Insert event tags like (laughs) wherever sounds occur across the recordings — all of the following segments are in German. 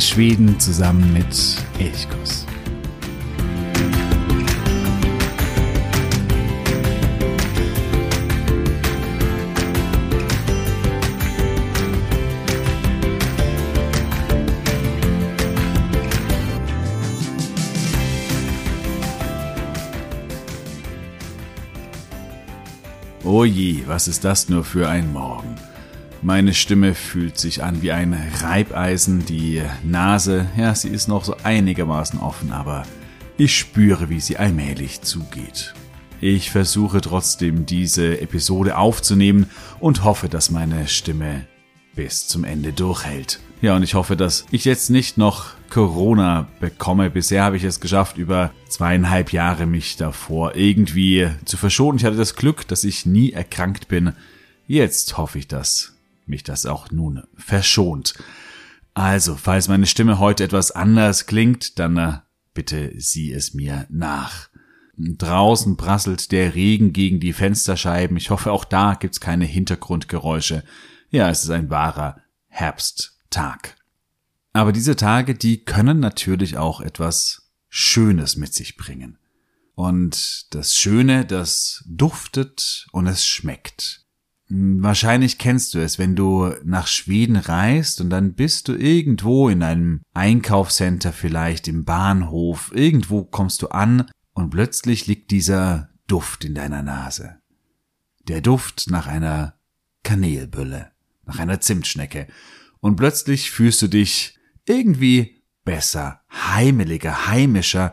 Entdecke Schweden zusammen mit Elchkuss. Oh je, was ist das nur für ein Morgen? Meine Stimme fühlt sich an wie ein Reibeisen, die Nase, ja, sie ist noch so einigermaßen offen, aber ich spüre, wie sie allmählich zugeht. Ich versuche trotzdem diese Episode aufzunehmen und hoffe, dass meine Stimme bis zum Ende durchhält. Ja, und ich hoffe, dass ich jetzt nicht noch Corona bekomme. Bisher habe ich es geschafft, über zweieinhalb Jahre mich davor irgendwie zu verschonen. Ich hatte das Glück, dass ich nie erkrankt bin. Jetzt hoffe ich, dass mich das auch nun verschont. Also, falls meine Stimme heute etwas anders klingt, dann äh, bitte sieh es mir nach. Draußen prasselt der Regen gegen die Fensterscheiben. Ich hoffe, auch da gibt's keine Hintergrundgeräusche. Ja, es ist ein wahrer Herbsttag. Aber diese Tage, die können natürlich auch etwas Schönes mit sich bringen. Und das Schöne, das duftet und es schmeckt. Wahrscheinlich kennst du es, wenn du nach Schweden reist und dann bist du irgendwo in einem Einkaufscenter, vielleicht im Bahnhof, irgendwo kommst du an und plötzlich liegt dieser Duft in deiner Nase. Der Duft nach einer Kanelbülle, nach einer Zimtschnecke. Und plötzlich fühlst du dich irgendwie besser, heimeliger, heimischer.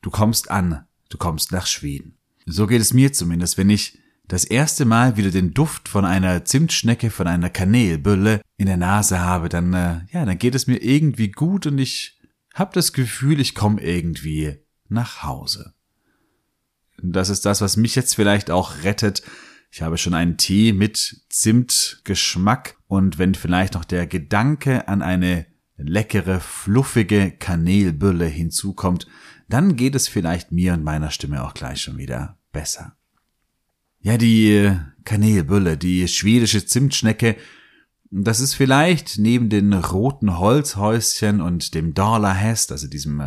Du kommst an, du kommst nach Schweden. So geht es mir zumindest, wenn ich das erste Mal wieder den Duft von einer Zimtschnecke, von einer Kanelbülle in der Nase habe, dann, äh, ja, dann geht es mir irgendwie gut und ich habe das Gefühl, ich komme irgendwie nach Hause. Das ist das, was mich jetzt vielleicht auch rettet. Ich habe schon einen Tee mit Zimtgeschmack und wenn vielleicht noch der Gedanke an eine leckere, fluffige Kanelbülle hinzukommt, dann geht es vielleicht mir und meiner Stimme auch gleich schon wieder besser. Ja, die Kanelbülle, die schwedische Zimtschnecke, das ist vielleicht neben den roten Holzhäuschen und dem Dalarhest, also diesem,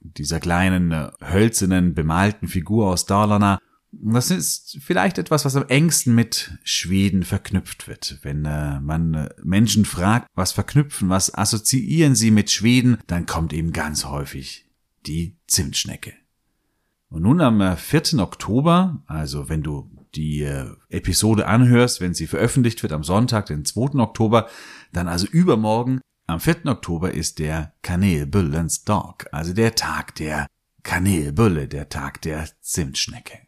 dieser kleinen hölzernen bemalten Figur aus Dalarna, das ist vielleicht etwas, was am engsten mit Schweden verknüpft wird. Wenn äh, man äh, Menschen fragt, was verknüpfen, was assoziieren sie mit Schweden, dann kommt eben ganz häufig die Zimtschnecke. Und nun am 4. Äh, Oktober, also wenn du die äh, Episode anhörst, wenn sie veröffentlicht wird am Sonntag, den 2. Oktober, dann also übermorgen, am 4. Oktober ist der Kanelbüllens Dog, also der Tag der Kanelbülle, der Tag der Zimtschnecke.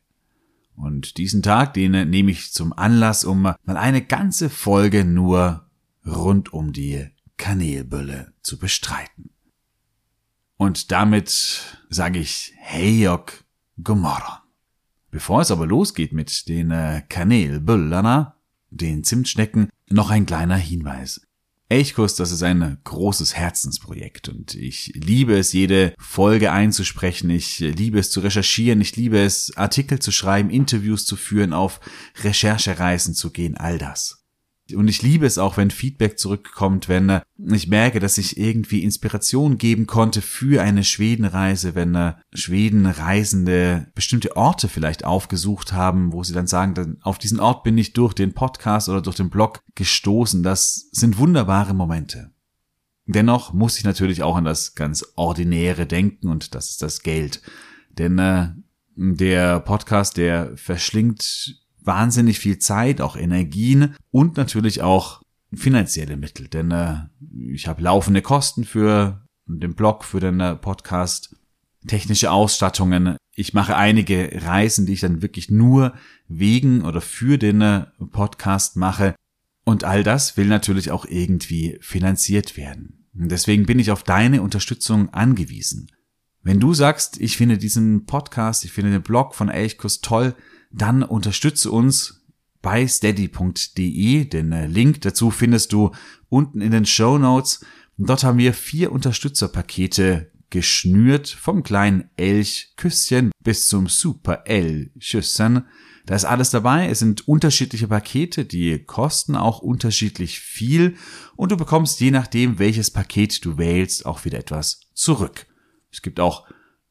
Und diesen Tag, den nehme ich zum Anlass, um mal eine ganze Folge nur rund um die Kanelbülle zu bestreiten. Und damit sage ich Heyok Gomorron. Bevor es aber losgeht mit den äh, Kanelbüllana, den Zimtschnecken, noch ein kleiner Hinweis. Elchkuss, das ist ein großes Herzensprojekt und ich liebe es, jede Folge einzusprechen. Ich liebe es zu recherchieren. Ich liebe es, Artikel zu schreiben, Interviews zu führen, auf Recherchereisen zu gehen, all das. Und ich liebe es auch, wenn Feedback zurückkommt, wenn äh, ich merke, dass ich irgendwie Inspiration geben konnte für eine Schwedenreise, wenn äh, Schwedenreisende bestimmte Orte vielleicht aufgesucht haben, wo sie dann sagen, auf diesen Ort bin ich durch den Podcast oder durch den Blog gestoßen. Das sind wunderbare Momente. Dennoch muss ich natürlich auch an das ganz Ordinäre denken und das ist das Geld. Denn äh, der Podcast, der verschlingt wahnsinnig viel Zeit, auch Energien und natürlich auch finanzielle Mittel. Denn äh, ich habe laufende Kosten für den Blog, für den äh, Podcast, technische Ausstattungen. Ich mache einige Reisen, die ich dann wirklich nur wegen oder für den äh, Podcast mache. Und all das will natürlich auch irgendwie finanziert werden. Deswegen bin ich auf deine Unterstützung angewiesen. Wenn du sagst, ich finde diesen Podcast, ich finde den Blog von Elchkus toll, dann unterstütze uns bei steady.de. Den äh, Link dazu findest du unten in den Show Notes. Dort haben wir vier Unterstützerpakete geschnürt vom kleinen Elchküsschen bis zum Super L-Schüssern. Da ist alles dabei. Es sind unterschiedliche Pakete, die kosten auch unterschiedlich viel und du bekommst je nachdem, welches Paket du wählst, auch wieder etwas zurück. Es gibt auch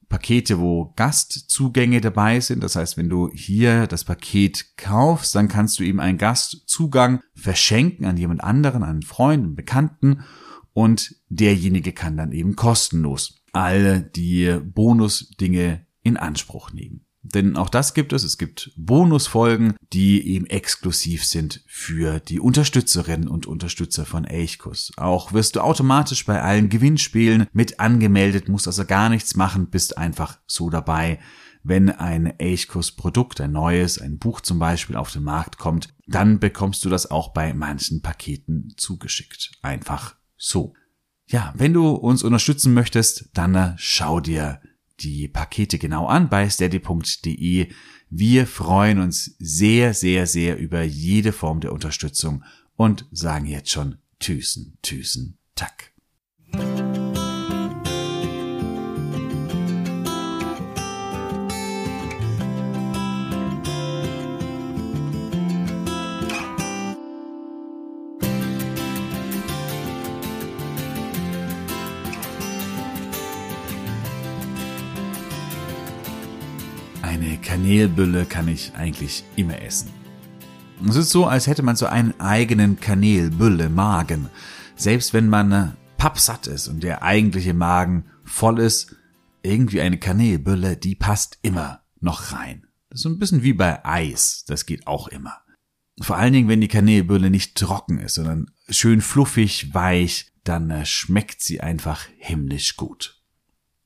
Pakete, wo Gastzugänge dabei sind. Das heißt, wenn du hier das Paket kaufst, dann kannst du ihm einen Gastzugang verschenken an jemand anderen, an einen Freund, einen Bekannten und derjenige kann dann eben kostenlos alle die Bonusdinge in Anspruch nehmen. Denn auch das gibt es. Es gibt Bonusfolgen, die eben exklusiv sind für die Unterstützerinnen und Unterstützer von Elchkus. Auch wirst du automatisch bei allen Gewinnspielen mit angemeldet, musst also gar nichts machen, bist einfach so dabei. Wenn ein Elchkus Produkt, ein neues, ein Buch zum Beispiel auf den Markt kommt, dann bekommst du das auch bei manchen Paketen zugeschickt. Einfach so. Ja, wenn du uns unterstützen möchtest, dann schau dir die Pakete genau an bei steady.de. Wir freuen uns sehr, sehr, sehr über jede Form der Unterstützung und sagen jetzt schon Tüßen, Tüßen, Tack. Eine Kanelbülle kann ich eigentlich immer essen. Es ist so, als hätte man so einen eigenen Kanelbülle-Magen. Selbst wenn man äh, pappsatt ist und der eigentliche Magen voll ist, irgendwie eine Kanelbülle, die passt immer noch rein. Das ist so ein bisschen wie bei Eis, das geht auch immer. Vor allen Dingen, wenn die Kanelbülle nicht trocken ist, sondern schön fluffig, weich, dann äh, schmeckt sie einfach himmlisch gut.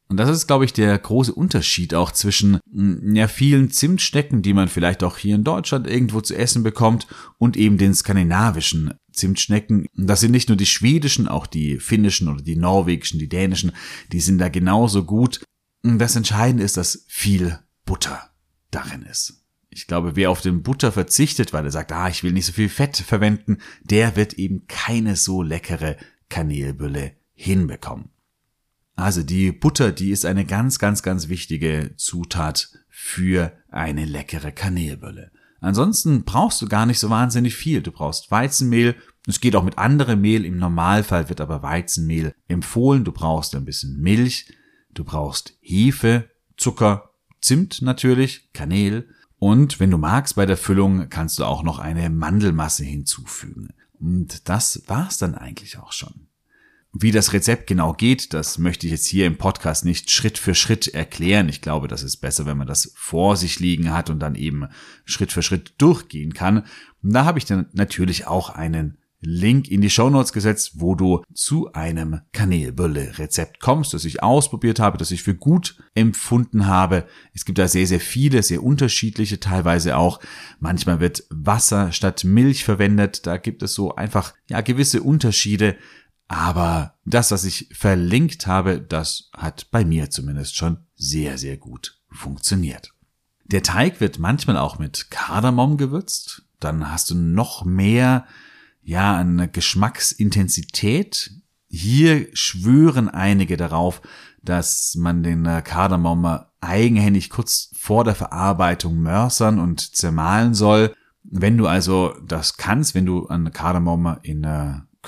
Und das ist, glaube ich, der große Unterschied auch zwischen mm, ja, vielen Zimtschnecken, die man vielleicht auch hier in Deutschland irgendwo zu essen bekommt, und eben den skandinavischen Zimtschnecken. Das sind nicht nur die schwedischen, auch die finnischen oder die norwegischen, die dänischen, die sind da genauso gut. Das Entscheidende ist, dass viel Butter darin ist. Ich glaube, wer auf den Butter verzichtet, weil er sagt, ah, ich will nicht so viel Fett verwenden, der wird eben keine so leckere Kanelbülle hinbekommen. Also die Butter, die ist eine ganz, ganz, ganz wichtige Zutat für eine leckere Kanelbülle. Ansonsten brauchst du gar nicht so wahnsinnig viel. Du brauchst Weizenmehl. Es geht auch mit anderem Mehl. Im Normalfall wird aber Weizenmehl empfohlen. Du brauchst ein bisschen Milch. Du brauchst Hefe, Zucker, Zimt natürlich, Kanel. Und wenn du magst, bei der Füllung kannst du auch noch eine Mandelmasse hinzufügen. Und das war's dann eigentlich auch schon. Wie das Rezept genau geht, das möchte ich jetzt hier im Podcast nicht Schritt für Schritt erklären. Ich glaube, das ist besser, wenn man das vor sich liegen hat und dann eben Schritt für Schritt durchgehen kann. Und da habe ich dann natürlich auch einen Link in die Show Notes gesetzt, wo du zu einem Kanelbülle-Rezept kommst, das ich ausprobiert habe, das ich für gut empfunden habe. Es gibt da sehr, sehr viele, sehr unterschiedliche, teilweise auch. Manchmal wird Wasser statt Milch verwendet. Da gibt es so einfach, ja, gewisse Unterschiede. Aber das, was ich verlinkt habe, das hat bei mir zumindest schon sehr, sehr gut funktioniert. Der Teig wird manchmal auch mit Kardamom gewürzt. Dann hast du noch mehr, ja, eine Geschmacksintensität. Hier schwören einige darauf, dass man den Kardamom eigenhändig kurz vor der Verarbeitung mörsern und zermahlen soll. Wenn du also das kannst, wenn du an Kardamom in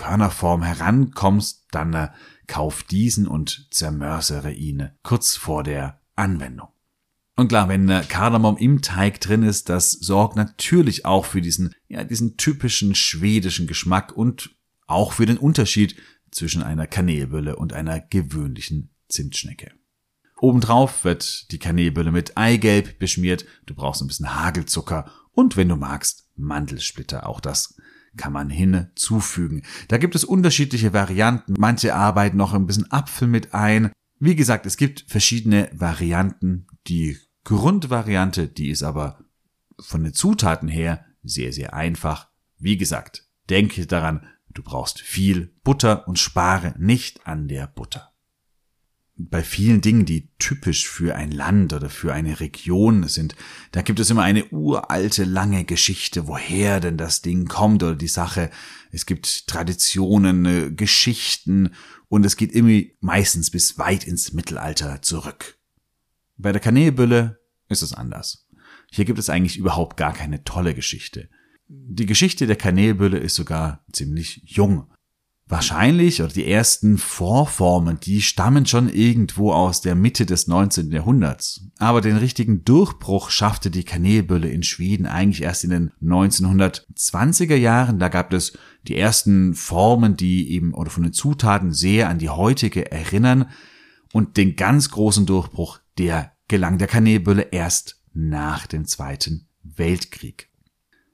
Körnerform herankommst, dann äh, kauf diesen und zermörsere ihn kurz vor der Anwendung. Und klar, wenn äh, Kardamom im Teig drin ist, das sorgt natürlich auch für diesen, ja, diesen typischen schwedischen Geschmack und auch für den Unterschied zwischen einer Kanelbülle und einer gewöhnlichen Zimtschnecke. Obendrauf wird die Kanelbülle mit Eigelb beschmiert, du brauchst ein bisschen Hagelzucker und wenn du magst, Mandelsplitter. Auch das kann man hinzufügen. Da gibt es unterschiedliche Varianten. Manche arbeiten noch ein bisschen Apfel mit ein. Wie gesagt, es gibt verschiedene Varianten. Die Grundvariante, die ist aber von den Zutaten her sehr, sehr einfach. Wie gesagt, denke daran, du brauchst viel Butter und spare nicht an der Butter. Bei vielen Dingen, die typisch für ein Land oder für eine Region sind, da gibt es immer eine uralte, lange Geschichte, woher denn das Ding kommt oder die Sache. Es gibt Traditionen, äh, Geschichten und es geht immer meistens bis weit ins Mittelalter zurück. Bei der Kanälbülle ist es anders. Hier gibt es eigentlich überhaupt gar keine tolle Geschichte. Die Geschichte der Kanälbülle ist sogar ziemlich jung. Wahrscheinlich, oder die ersten Vorformen, die stammen schon irgendwo aus der Mitte des 19. Jahrhunderts. Aber den richtigen Durchbruch schaffte die Kanälbülle in Schweden eigentlich erst in den 1920er Jahren. Da gab es die ersten Formen, die eben oder von den Zutaten sehr an die heutige erinnern. Und den ganz großen Durchbruch, der gelang der Kanälbülle erst nach dem Zweiten Weltkrieg.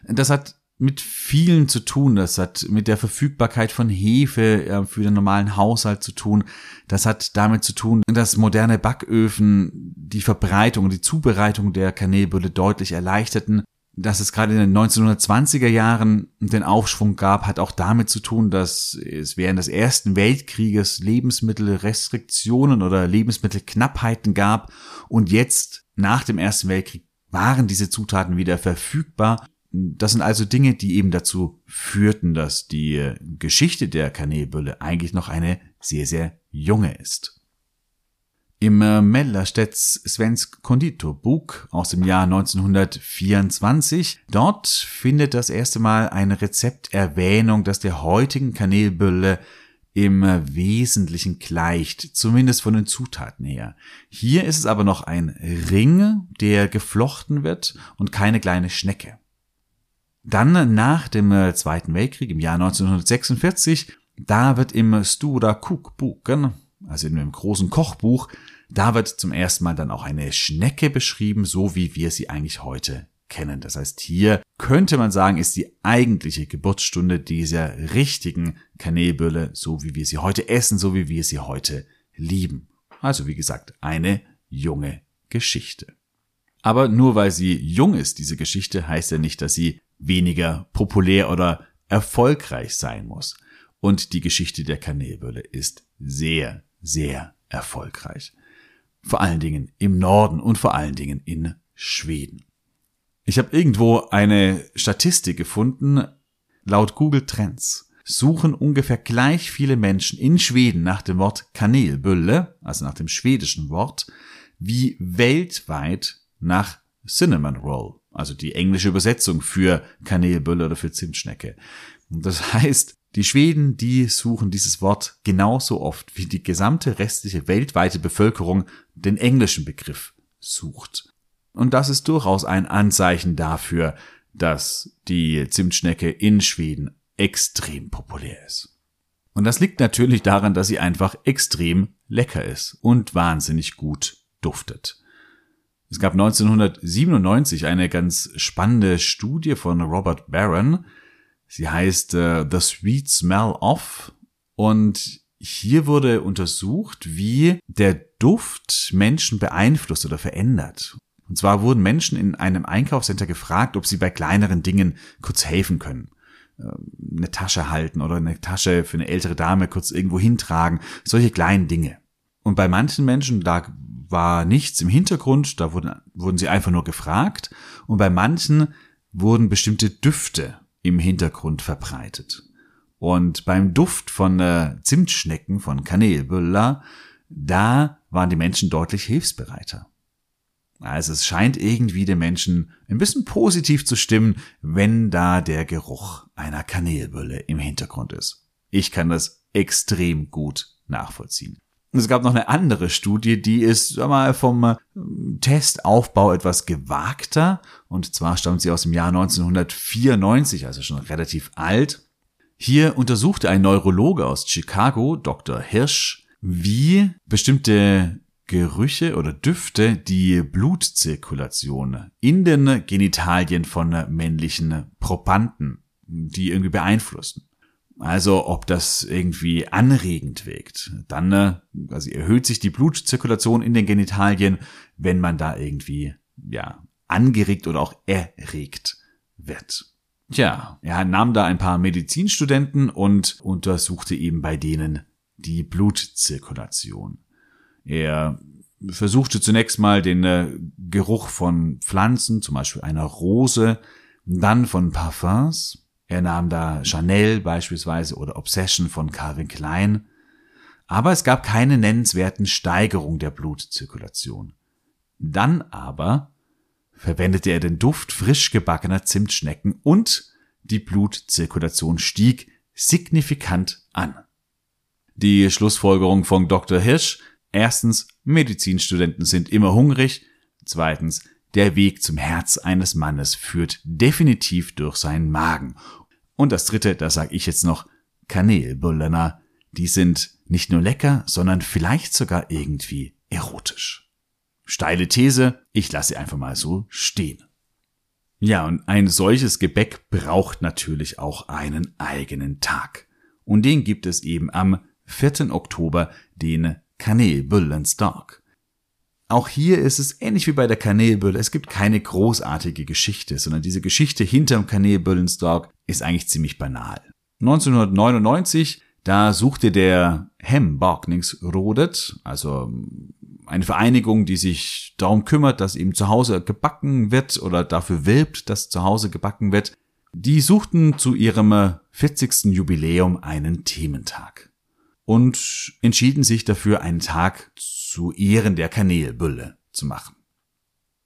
Das hat mit vielen zu tun. Das hat mit der Verfügbarkeit von Hefe für den normalen Haushalt zu tun. Das hat damit zu tun, dass moderne Backöfen die Verbreitung und die Zubereitung der Kanälbülle deutlich erleichterten. Dass es gerade in den 1920er Jahren den Aufschwung gab, hat auch damit zu tun, dass es während des Ersten Weltkrieges Lebensmittelrestriktionen oder Lebensmittelknappheiten gab und jetzt nach dem Ersten Weltkrieg waren diese Zutaten wieder verfügbar das sind also Dinge, die eben dazu führten, dass die Geschichte der Kanälbülle eigentlich noch eine sehr, sehr junge ist. Im äh, Mellerstedts Svensk Konditorbuch aus dem Jahr 1924, dort findet das erste Mal ein Rezept Erwähnung, das der heutigen Kanälbülle im Wesentlichen gleicht, zumindest von den Zutaten her. Hier ist es aber noch ein Ring, der geflochten wird und keine kleine Schnecke. Dann nach dem äh, Zweiten Weltkrieg im Jahr 1946, da wird im Stura Cookboken, also in dem großen Kochbuch, da wird zum ersten Mal dann auch eine Schnecke beschrieben, so wie wir sie eigentlich heute kennen. Das heißt, hier könnte man sagen, ist die eigentliche Geburtsstunde dieser richtigen Kanälbülle, so wie wir sie heute essen, so wie wir sie heute lieben. Also wie gesagt, eine junge Geschichte. Aber nur weil sie jung ist, diese Geschichte, heißt ja nicht, dass sie weniger populär oder erfolgreich sein muss. Und die Geschichte der Kanälbülle ist sehr, sehr erfolgreich. Vor allen Dingen im Norden und vor allen Dingen in Schweden. Ich habe irgendwo eine Statistik gefunden. Laut Google Trends suchen ungefähr gleich viele Menschen in Schweden nach dem Wort Kanelbülle, also nach dem schwedischen Wort, wie weltweit nach Cinnamon Roll also die englische Übersetzung für Kanelbülle oder für Zimtschnecke. Und das (laughs) heißt, die Schweden, die suchen dieses Wort genauso oft wie die gesamte restliche weltweite Bevölkerung den englischen Begriff sucht. Und das ist durchaus ein Anzeichen dafür, dass die Zimtschnecke in Schweden extrem populär ist. Und das liegt natürlich daran, dass sie einfach extrem lecker ist und wahnsinnig gut duftet. Es gab 1997 eine ganz spannende Studie von Robert Barron. Sie heißt uh, The Sweet Smell of und hier wurde untersucht, wie der Duft Menschen beeinflusst oder verändert. Und zwar wurden Menschen in einem Einkaufscenter gefragt, ob sie bei kleineren Dingen kurz helfen können. Ähm, eine Tasche halten oder eine Tasche für eine ältere Dame kurz irgendwo hintragen. Solche kleinen Dinge. Und bei manchen Menschen, da war nichts im Hintergrund, da wurden, wurden sie einfach nur gefragt und bei manchen wurden bestimmte Düfte im Hintergrund verbreitet. Und beim Duft von äh, Zimtschnecken, von Kanelbüller, da waren die Menschen deutlich hilfsbereiter. Also es scheint irgendwie den Menschen ein bisschen positiv zu stimmen, wenn da der Geruch einer Kanelbülle im Hintergrund ist. Ich kann das extrem gut nachvollziehen. Es gab noch eine andere Studie, die ist sag mal, vom äh, Testaufbau etwas gewagter. Und zwar stammt sie aus dem Jahr 1994, also schon relativ alt. Hier untersuchte ein Neurologe aus Chicago, Dr. Hirsch, wie bestimmte Gerüche oder Düfte die Blutzirkulation in den Genitalien von männlichen Probanden, die irgendwie beeinflussen. Also ob das irgendwie anregend wirkt. Dann also erhöht sich die Blutzirkulation in den Genitalien, wenn man da irgendwie ja angeregt oder auch erregt wird. Tja, er nahm da ein paar Medizinstudenten und untersuchte eben bei denen die Blutzirkulation. Er versuchte zunächst mal den äh, Geruch von Pflanzen, zum Beispiel einer Rose, dann von Parfums. Er nahm da Chanel beispielsweise oder Obsession von Calvin Klein. Aber es gab keine nennenswerten Steigerung der Blutzirkulation. Dann aber verwendete er den Duft frisch gebackener Zimtschnecken und die Blutzirkulation stieg signifikant an. Die Schlussfolgerung von Dr. Hirsch Erstens, Medizinstudenten sind immer hungrig. Zweitens, der Weg zum Herz eines Mannes führt definitiv durch seinen Magen. Und das dritte, das sage ich jetzt noch, Kanelbullener, die sind nicht nur lecker, sondern vielleicht sogar irgendwie erotisch. Steile These, ich lasse sie einfach mal so stehen. Ja, und ein solches Gebäck braucht natürlich auch einen eigenen Tag. Und den gibt es eben am 4. Oktober, den Kanelbullenstark. Auch hier ist es ähnlich wie bei der Kanelbulle. Es gibt keine großartige Geschichte, sondern diese Geschichte hinterm Kanelbullenstark ist eigentlich ziemlich banal. 1999, da suchte der Hem Barkningsrodet, also eine Vereinigung, die sich darum kümmert, dass eben zu Hause gebacken wird oder dafür wirbt, dass zu Hause gebacken wird. Die suchten zu ihrem 40. Jubiläum einen Thementag und entschieden sich dafür, einen Tag zu Ehren der Kanelbülle zu machen.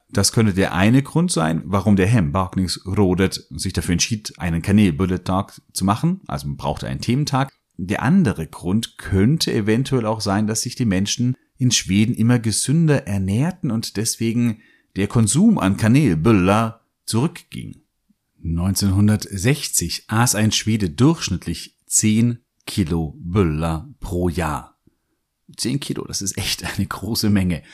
Das könnte der eine Grund sein, warum der Hem Barkningsrodet sich dafür entschied, einen Kanelbulle-Tag zu machen. Also man brauchte einen Thementag. Der andere Grund könnte eventuell auch sein, dass sich die Menschen in Schweden immer gesünder ernährten und deswegen der Konsum an Kanelbüller zurückging. 1960 aß ein Schwede durchschnittlich 10 Kilo Böller pro Jahr. 10 Kilo, das ist echt eine große Menge.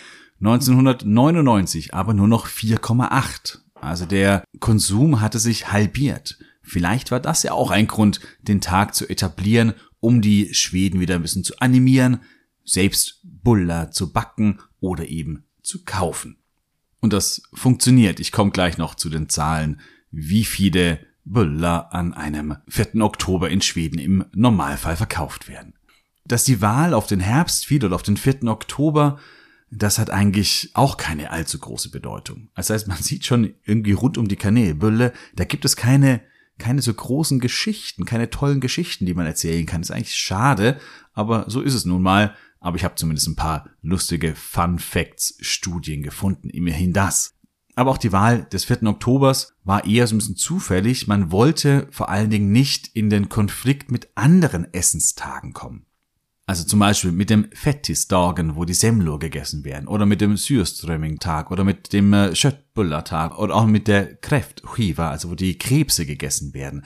1999 aber nur noch 4,8. Also der Konsum hatte sich halbiert. Vielleicht war das ja auch ein Grund, den Tag zu etablieren, um die Schweden wieder ein bisschen zu animieren, selbst Buller zu backen oder eben zu kaufen. Und das funktioniert. Ich komme gleich noch zu den Zahlen, wie viele Böller an einem 4. Oktober in Schweden im Normalfall verkauft werden. Dass die Wahl auf den Herbst fiel oder auf den 4. Oktober, das hat eigentlich auch keine allzu große Bedeutung. Das heißt, man sieht schon irgendwie rund um die Kanälbülle, da gibt es keine, keine so großen Geschichten, keine tollen Geschichten, die man erzählen kann. Ist eigentlich schade, aber so ist es nun mal. Aber ich habe zumindest ein paar lustige Fun Facts Studien gefunden. Immerhin das. Aber auch die Wahl des 4. Oktobers war eher so ein bisschen zufällig. Man wollte vor allen Dingen nicht in den Konflikt mit anderen Essenstagen kommen. Also zum Beispiel mit dem Fettisdagen, wo die Semlur gegessen werden, oder mit dem Sürströmming-Tag, oder mit dem äh, Schöttbuller-Tag, oder auch mit der Kräftchiva, also wo die Krebse gegessen werden.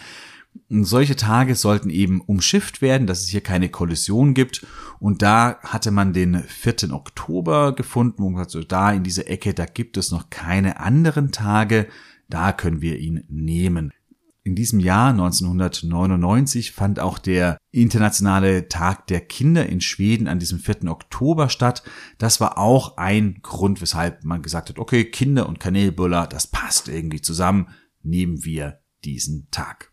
Solche Tage sollten eben umschifft werden, dass es hier keine Kollision gibt. Und da hatte man den 4. Oktober gefunden und also da in dieser Ecke, da gibt es noch keine anderen Tage, da können wir ihn nehmen. In diesem Jahr 1999 fand auch der internationale Tag der Kinder in Schweden an diesem 4. Oktober statt. Das war auch ein Grund, weshalb man gesagt hat, okay, Kinder und Kanelbuller, das passt irgendwie zusammen, nehmen wir diesen Tag.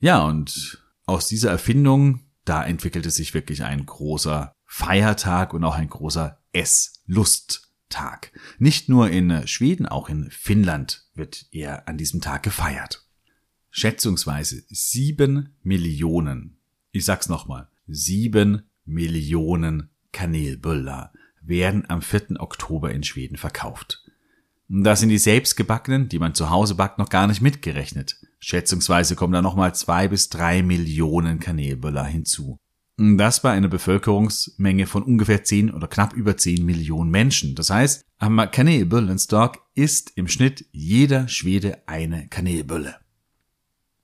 Ja, und aus dieser Erfindung, da entwickelte sich wirklich ein großer Feiertag und auch ein großer Esslusttag. Nicht nur in Schweden, auch in Finnland wird er an diesem Tag gefeiert. Schätzungsweise sieben Millionen, ich sag's nochmal, sieben Millionen Kanelböller werden am 4. Oktober in Schweden verkauft. Da sind die selbstgebackenen, die man zu Hause backt, noch gar nicht mitgerechnet. Schätzungsweise kommen da nochmal zwei bis drei Millionen Kanelböller hinzu. Das bei einer Bevölkerungsmenge von ungefähr zehn oder knapp über zehn Millionen Menschen. Das heißt, am Kanelbullenstock isst im Schnitt jeder Schwede eine Kanelbülle.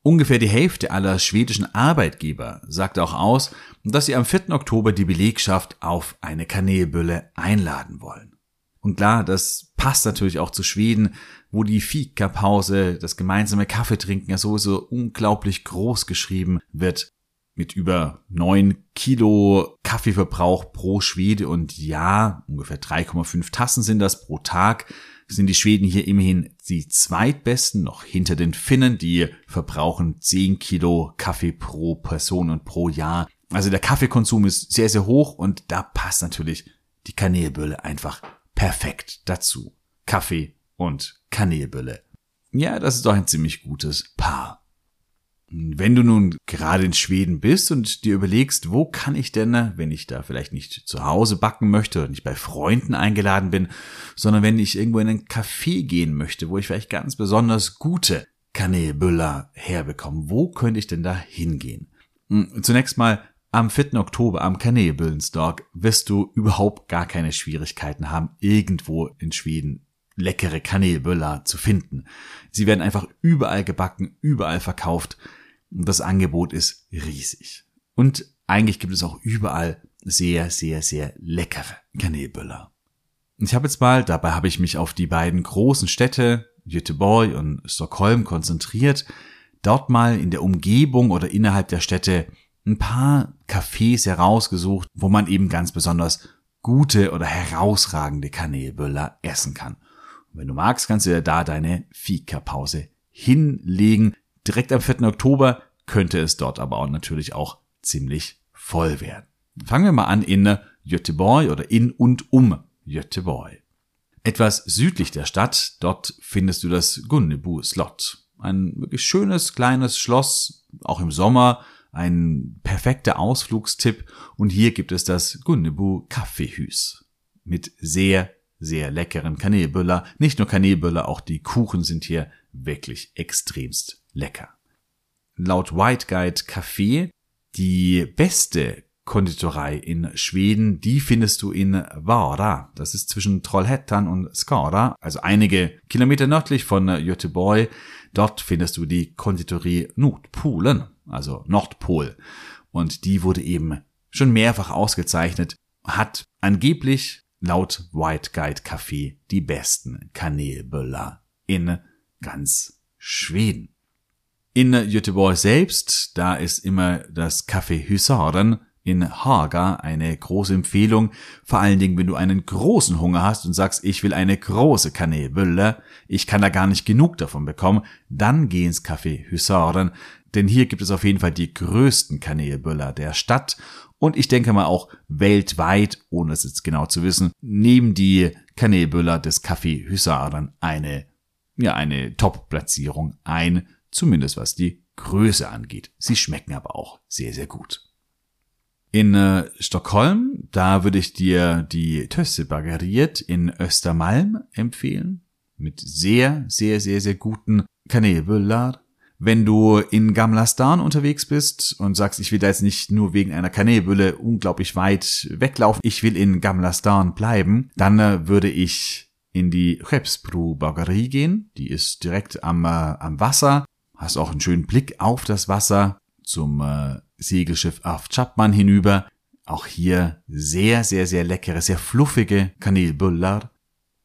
Ungefähr die Hälfte aller schwedischen Arbeitgeber sagt auch aus, dass sie am 4. Oktober die Belegschaft auf eine Kanelbülle einladen wollen. Und klar, das passt natürlich auch zu Schweden, wo die Fika-Pause, das gemeinsame Kaffeetrinken ja sowieso unglaublich groß geschrieben wird. Mit über neun Kilo Kaffeeverbrauch pro Schwede und ja, ungefähr 3,5 Tassen sind das pro Tag, sind die Schweden hier immerhin die zweitbesten, noch hinter den Finnen, die verbrauchen 10 Kilo Kaffee pro Person und pro Jahr. Also der Kaffeekonsum ist sehr, sehr hoch und da passt natürlich die Kanelbülle einfach perfekt dazu. Kaffee und Kanelbülle. Ja, das ist doch ein ziemlich gutes Paar. Wenn du nun gerade in Schweden bist und dir überlegst, wo kann ich denn, wenn ich da vielleicht nicht zu Hause backen möchte oder nicht bei Freunden eingeladen bin, sondern wenn ich irgendwo in einen Café gehen möchte, wo ich vielleicht ganz besonders gute Kanelbüller herbekomme, wo könnte ich denn da hingehen? Hm, zunächst mal am 4. Oktober am Kanelbüllensdorf wirst du überhaupt gar keine Schwierigkeiten haben, irgendwo in Schweden leckere Kanelböller zu finden. Sie werden einfach überall gebacken, überall verkauft. Das Angebot ist riesig. Und eigentlich gibt es auch überall sehr, sehr, sehr leckere Kanelböller. Ich habe jetzt mal, dabei habe ich mich auf die beiden großen Städte, Göteborg und Stockholm konzentriert, dort mal in der Umgebung oder innerhalb der Städte ein paar Cafés herausgesucht, wo man eben ganz besonders gute oder herausragende Kanelböller essen kann. Und wenn du magst, kannst du dir da deine Fika-Pause hinlegen. Direkt am 4. Oktober könnte es dort aber auch natürlich auch ziemlich voll werden. Fangen wir mal an in Göteborg oder in und um Göteborg. Etwas südlich der Stadt, dort findest du das Gunnebu Slot. Ein wirklich schönes kleines Schloss, auch im Sommer, ein perfekter Ausflugstipp und hier gibt es das Gunnebu Kaffeehüs mit sehr, sehr leckeren Kanelböller. Nicht nur Kanelböller, auch die Kuchen sind hier wirklich extremst lecker. Laut White Guide Café die beste Konditorei in Schweden, die findest du in Vara. Das ist zwischen Trollhättan und Skara, also einige Kilometer nördlich von Göteborg. Dort findest du die Konditorie Nordpolen, also Nordpol. Und die wurde eben schon mehrfach ausgezeichnet, hat angeblich laut White Guide Café die besten Kanelböller in ganz Schweden. In Göteborg selbst, da ist immer das Café Husaren in Haga eine große Empfehlung, vor allen Dingen, wenn du einen großen Hunger hast und sagst, ich will eine große Kanelbülle, ich kann da gar nicht genug davon bekommen, dann geh ins Café Husaren, denn hier gibt es auf jeden Fall die größten Kanelbüller der Stadt und ich denke mal auch weltweit, ohne es jetzt genau zu wissen, nehmen die Kanelbüller des Café Husaren eine, ja, eine Top-Platzierung ein, zumindest was die Größe angeht. Sie schmecken aber auch sehr, sehr gut. In äh, Stockholm, da würde ich dir die Tösse Bageriert in Östermalm empfehlen. Mit sehr, sehr, sehr, sehr guten Kanelbullar. Wenn du in Gamla Stan unterwegs bist und sagst, ich will da jetzt nicht nur wegen einer Kanelbülle unglaublich weit weglaufen, ich will in Gamla Stan bleiben, dann äh, würde ich in die Chepsbru Baggerie gehen. Die ist direkt am, äh, am Wasser. Hast auch einen schönen Blick auf das Wasser zum äh, Segelschiff auf Chapman hinüber. Auch hier sehr, sehr, sehr leckere, sehr fluffige Kanelbullar.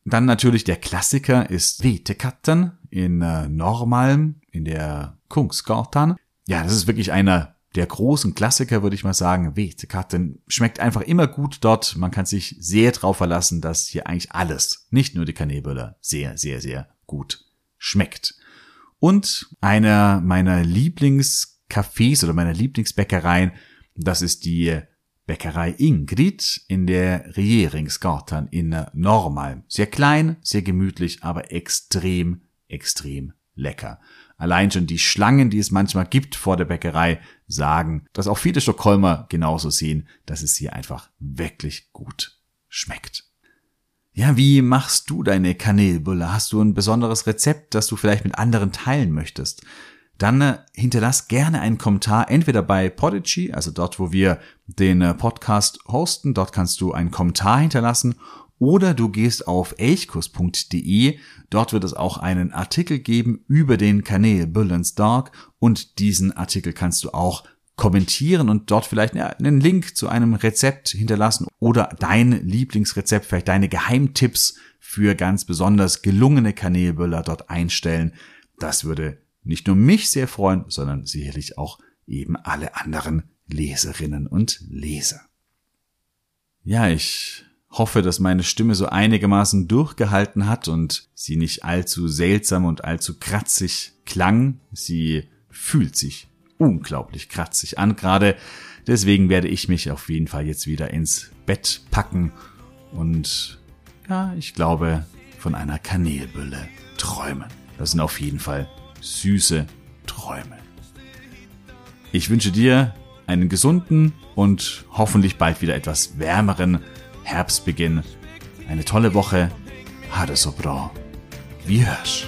Dann natürlich der Klassiker ist Vetekatten in äh, Normalm, in der Kungsgatan. Ja, das ist wirklich einer der großen Klassiker, würde ich mal sagen. Vetekatten schmeckt einfach immer gut dort. Man kann sich sehr drauf verlassen, dass hier eigentlich alles, nicht nur die Kanelbüller, sehr, sehr, sehr gut schmeckt. Und einer meiner Lieblings Cafés oder meiner Lieblingsbäckereien. Das ist die Bäckerei Ingrid in der Regeringsgatan in Normal. Sehr klein, sehr gemütlich, aber extrem, extrem lecker. Allein schon die Schlangen, die es manchmal gibt vor der Bäckerei, sagen, dass auch viele Stockholmer genauso sehen, dass es hier einfach wirklich gut schmeckt. Ja, wie machst du deine Kanelbulle? Hast du ein besonderes Rezept, das du vielleicht mit anderen teilen möchtest? Dann äh, hinterlass gerne einen Kommentar, entweder bei Podigy, also dort, wo wir den äh, Podcast hosten, dort kannst du einen Kommentar hinterlassen, oder du gehst auf elchkurs.de, dort wird es auch einen Artikel geben über den Kanal Bullens Dark. Und diesen Artikel kannst du auch kommentieren und dort vielleicht einen Link zu einem Rezept hinterlassen oder dein Lieblingsrezept, vielleicht deine Geheimtipps für ganz besonders gelungene Kanälböller dort einstellen. Das würde nicht nur mich sehr freuen, sondern sicherlich auch eben alle anderen Leserinnen und Leser. Ja, ich hoffe, dass meine Stimme so einigermaßen durchgehalten hat und sie nicht allzu seltsam und allzu kratzig klang. Sie fühlt sich unglaublich kratzig an gerade. Deswegen werde ich mich auf jeden Fall jetzt wieder ins Bett packen und ja, ich glaube, von einer Kanelbülle träumen. Das sind auf jeden Fall süße Träume. Ich wünsche dir einen gesunden und hoffentlich bald wieder etwas wärmeren Herbstbeginn. Eine tolle Woche. Ha det så bra. Vi hörs.